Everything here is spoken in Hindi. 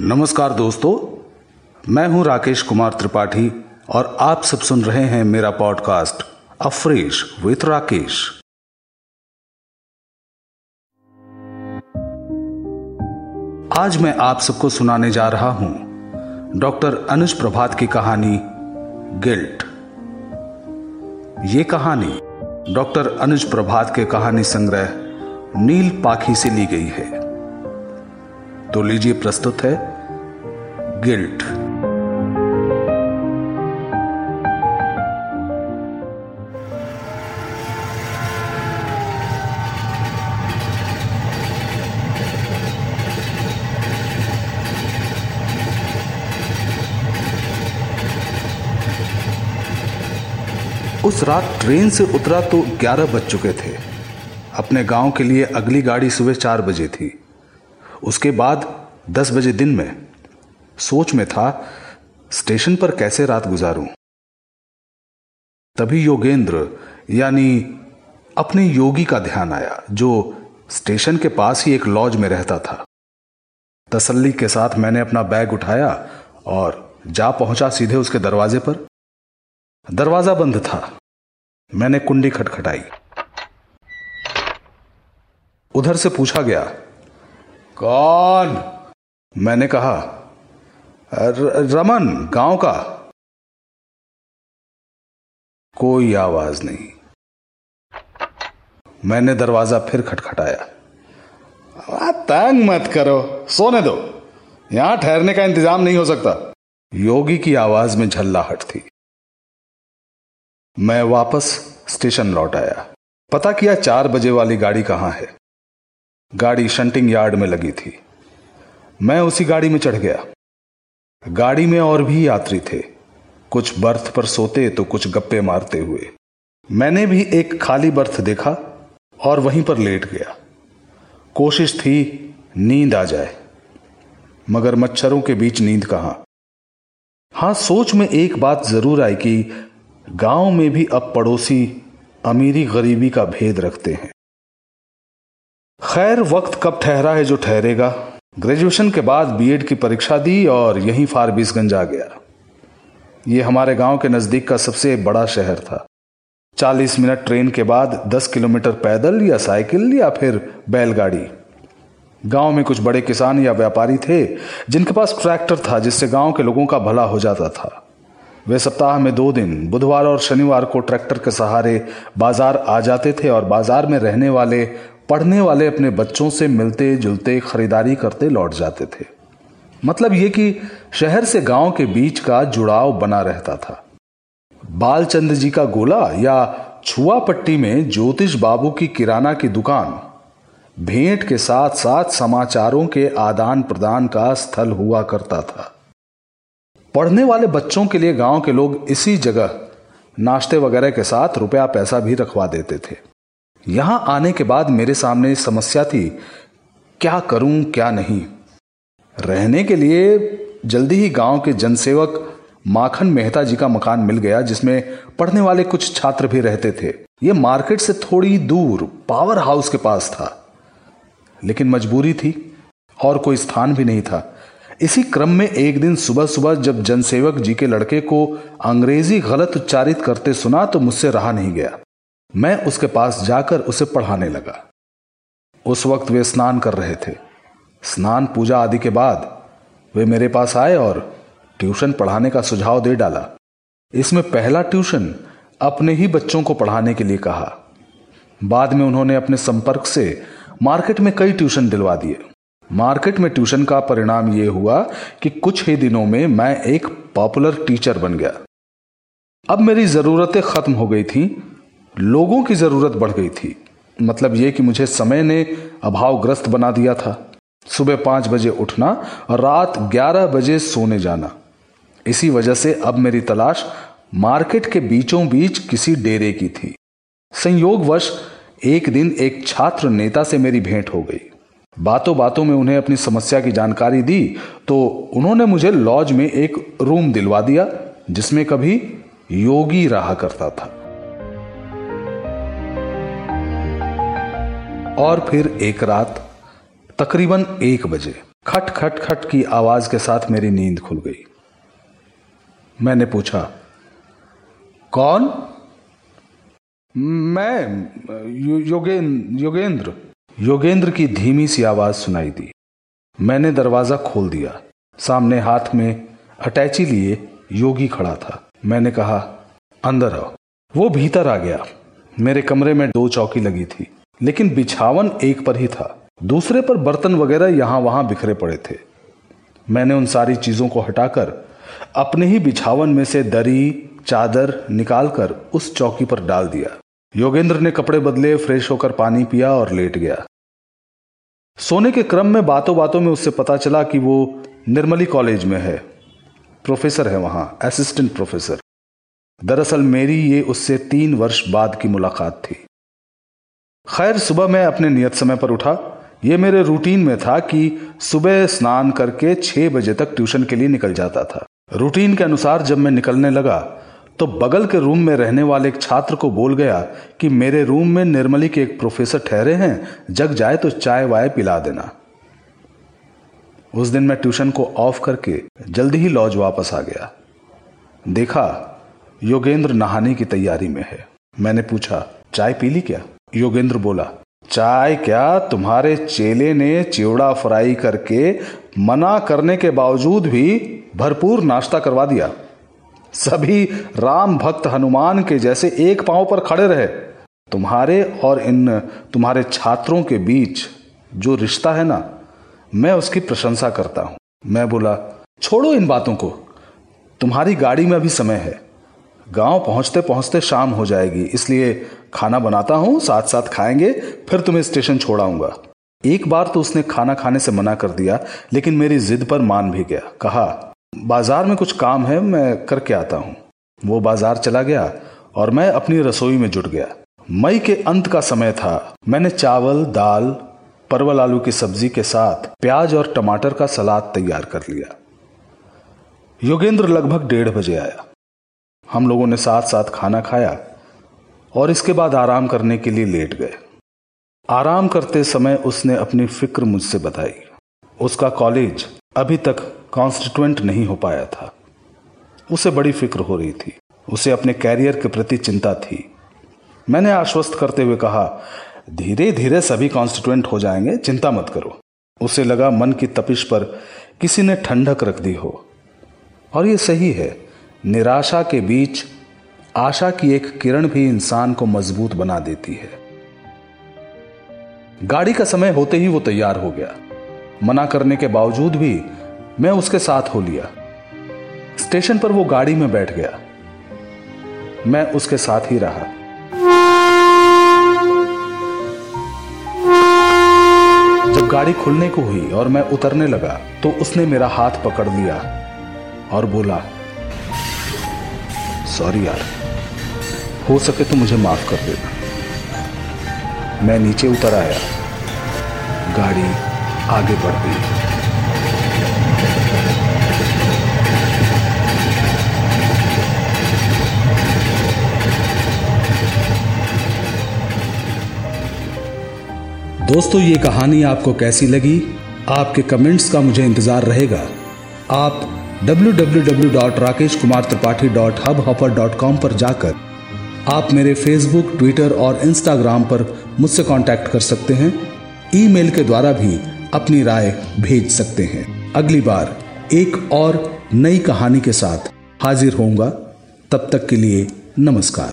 नमस्कार दोस्तों, मैं हूँ राकेश कुमार त्रिपाठी और आप सब सुन रहे हैं मेरा पॉडकास्ट अफ्रेश विथ राकेश। आज मैं आप सबको सुनाने जा रहा हूँ डॉक्टर अनुज प्रभात की कहानी, गिल्ट। ये कहानी डॉक्टर अनुज प्रभात के कहानी संग्रह नील पाखी से ली गई है। तो लीजिए प्रस्तुत है, गिल्ट। उस रात ट्रेन से उतरा तो 11 बज चुके थे। अपने गाँव के लिए अगली गाड़ी सुबह चार बजे थी। उसके बाद दस बजे दिन में सोच में था, स्टेशन पर कैसे रात गुजारूं? तभी योगेंद्र, यानी अपने योगी का ध्यान आया, जो स्टेशन के पास ही एक लॉज में रहता था। तसल्ली के साथ मैंने अपना बैग उठाया और जा पहुँचा सीधे उसके दरवाजे पर। दरवाज़ा बंद था। मैंने कुंडी खटखटाई। उधर से पूछा गया कौन? मैंने कहा रमन, गाँव का। कोई आवाज़ नहीं। मैंने दरवाज़ा फिर खटखटाया। तंग मत करो, सोने दो। यहाँ ठहरने का इंतज़ाम नहीं हो सकता। योगी की आवाज़ में झल्लाहट थी। मैं वापस स्टेशन लौट आया। पता किया चार बजे वाली गाड़ी कहाँ है। गाड़ी शंटिंग यार्ड में लगी थी। मैं उसी गाड़ी में चढ़ गया। गाड़ी में और भी यात्री थे। कुछ बर्थ पर सोते तो कुछ गप्पे मारते हुए। मैंने भी एक खाली बर्थ देखा और वहीं पर लेट गया। कोशिश थी, नींद आ जाए। मगर मच्छरों के बीच नींद कहाँ? हाँ, सोच में एक बात ज़रूर आई कि गाँव में भी अब पड़ोसी अमीरी गरीबी का भेद रखते हैं। खैर, वक्त कब ठहरा है जो ठहरेगा? ग्रेजुएशन के बाद बीएड की परीक्षा दी और यहीं फारबिसगंज आ गया। ये हमारे गाँव के नज़दीक का सबसे बड़ा शहर था। 40 मिनट ट्रेन के बाद 10 किलोमीटर पैदल या साइकिल या फिर बैलगाड़ी। गाँव में कुछ बड़े किसान या व्यापारी थे, जिनके पास ट्रैक्टर था, जिससे गाँव के लोगों का भला हो जाता था। वे सप्ताह में दो दिन, बुधवार और शनिवार को ट्रैक्टर के सहारे बाज़ार आ जाते थे और बाज़ार में रहने वाले पढ़ने वाले अपने बच्चों से मिलते, जुलते, खरीदारी करते लौट जाते थे। मतलब ये कि शहर से गाँव के बीच का जुड़ाव बना रहता था। बालचंद जी का गोला या छुआ पट्टी में ज्योतिष बाबू की किराना की दुकान, भेंट के साथ साथ समाचारों के आदान प्रदान का स्थल हुआ करता था। पढ़ने वाले बच्चों के लिए गाँव के लोग इसी जगह नाश्ते वगैरह के साथ रुपया पैसा भी रखवा देते थे। यहाँ आने के बाद मेरे सामने समस्या थी, क्या करूँ, क्या नहीं। रहने के लिए जल्दी ही गाँव के जनसेवक माखन मेहता जी का मकान मिल गया, जिसमें पढ़ने वाले कुछ छात्र भी रहते थे। यह मार्केट से थोड़ी दूर, पावर हाउस के पास था। लेकिन मजबूरी थी, और कोई स्थान भी नहीं था। इसी क्रम में एक दिन सुबह सुबह जब जनसेवक जी के लड़के को अंग्रेज़ी गलत उच्चारित करते सुना तो मुझसे रहा नहीं गया। मैं उसके पास जाकर उसे पढ़ाने लगा। उस वक्त वे स्नान कर रहे थे। स्नान पूजा आदि के बाद वे मेरे पास आए और ट्यूशन पढ़ाने का सुझाव दे डाला। इसमें पहला ट्यूशन अपने ही बच्चों को पढ़ाने के लिए कहा। बाद में उन्होंने अपने संपर्क से मार्केट में कई ट्यूशन दिलवा दिए। मार्केट में ट्यूशन का परिणाम यह हुआ कि कुछ ही दिनों में मैं एक पॉपुलर टीचर बन गया। अब मेरी जरूरतें खत्म हो गई थी। लोगों की ज़रूरत बढ़ गई थी। मतलब यह कि मुझे समय ने अभावग्रस्त बना दिया था। सुबह पाँच बजे उठना और रात ग्यारह बजे सोने जाना। इसी वजह से अब मेरी तलाश मार्केट के बीचों बीच किसी डेरे की थी। संयोगवश एक दिन एक छात्र नेता से मेरी भेंट हो गई। बातों बातों में उन्हें अपनी समस्या की जानकारी दी तो उन्होंने मुझे लॉज में एक रूम दिलवा दिया, जिसमें कभी योगी रहा करता था। और फिर एक रात तकरीबन एक बजे खट खट खट की आवाज़ के साथ मेरी नींद खुल गई। मैंने पूछा कौन? मैं यो, योगेंद्र योगेंद्र। योगेंद्र की धीमी सी आवाज़ सुनाई दी। मैंने दरवाज़ा खोल दिया। सामने हाथ में अटैची लिए योगी खड़ा था। मैंने कहा अंदर आओ। वो भीतर आ गया। मेरे कमरे में दो चौकी लगी थी। लेकिन बिछावन एक पर ही था। दूसरे पर बर्तन वगैरह यहाँ वहाँ बिखरे पड़े थे। मैंने उन सारी चीज़ों को हटाकर अपने ही बिछावन में से दरी, चादर निकालकर उस चौकी पर डाल दिया। योगेंद्र ने कपड़े बदले, फ्रेश होकर पानी पिया और लेट गया। सोने के क्रम में बातों बातों में उससे पता चला कि वो निर्मली कॉलेज में है। प्रोफेसर है वहाँ, असिस्टेंट प्रोफेसर। दरअसल मेरी ये उससे तीन वर्ष बाद की मुलाकात थी। खैर, सुबह मैं अपने नियत समय पर उठा। ये मेरे रूटीन में था कि सुबह स्नान करके छह बजे तक ट्यूशन के लिए निकल जाता था। रूटीन के अनुसार जब मैं निकलने लगा तो बगल के रूम में रहने वाले एक छात्र को बोल गया कि, मेरे रूम में निर्मली के एक प्रोफेसर ठहरे हैं, जग जाए तो चाय वाय पिला देना। उस दिन मैं ट्यूशन को ऑफ़ करके जल्दी ही लॉज वापस आ गया। देखा, योगेंद्र नहाने की तैयारी में है। मैंने पूछा, चाय पी ली क्या? योगेंद्र बोला, चाय क्या तुम्हारे चेले ने चिवड़ा फ्राई करके मना करने के बावजूद भी भरपूर नाश्ता करवा दिया? सभी राम भक्त हनुमान के जैसे एक पाँव पर खड़े रहे। तुम्हारे और इन तुम्हारे छात्रों के बीच जो रिश्ता है ना, मैं उसकी प्रशंसा करता हूँ। मैं बोला, छोड़ो इन बातों को। तुम्हारी गाड़ी में अभी समय है। गाँव पहुँचते पहुँचते शाम हो जाएगी, इसलिए खाना बनाता हूँ साथ साथ खाएँगे, फिर तुम्हें स्टेशन छोड़ाऊँगा एक बार तो उसने खाना खाने से मना कर दिया, लेकिन मेरी जिद पर मान भी गया। कहा, बाज़ार में कुछ काम है, मैं करके आता हूँ। वो बाज़ार चला गया, और मैं अपनी रसोई में जुट गया। मई के अंत का समय था। मैंने चावल, दाल, परवल आलू की सब्ज़ी के साथ प्याज और टमाटर का सलाद तैयार कर लिया। योगेंद्र लगभग डेढ़ बजे आया। हम लोगों ने साथ साथ खाना खाया और इसके बाद आराम करने के लिए लेट गए। आराम करते समय उसने अपनी फ़िक्र मुझसे बताई। उसका कॉलेज अभी तक कॉन्स्टिट्यूएंट नहीं हो पाया था। उसे बड़ी फ़िक्र हो रही थी। उसे अपने कैरियर के प्रति चिंता थी। मैंने आश्वस्त करते हुए कहा धीरे धीरे सभी कॉन्स्टिट्यूएंट हो जाएँगे, चिंता मत करो। उसे लगा मन की तपिश पर किसी ने ठंडक रख दी हो। और ये सही है। निराशा के बीच आशा की एक किरण भी इंसान को मज़बूत बना देती है। गाड़ी का समय होते ही वो तैयार हो गया। मना करने के बावजूद भी मैं उसके साथ हो लिया। स्टेशन पर वो गाड़ी में बैठ गया। मैं उसके साथ ही रहा। जब गाड़ी खुलने को हुई और मैं उतरने लगा तो उसने मेरा हाथ पकड़ लिया और बोला सॉरी यार। हो सके तो मुझे माफ़ कर देना। मैं नीचे उतर आया। गाड़ी आगे बढ़ गई। दोस्तों, ये कहानी आपको कैसी लगी? आपके कमेंट्स का मुझे इंतज़ार रहेगा। आप www.rakeshkumartripathi.hubhopper.com पर जाकर आप मेरे फेसबुक ट्विटर और इंस्टाग्राम पर मुझसे कांटेक्ट कर सकते हैं। ईमेल के द्वारा भी अपनी राय भेज सकते हैं। अगली बार एक और नई कहानी के साथ हाजिर होऊँगा। तब तक के लिए नमस्कार।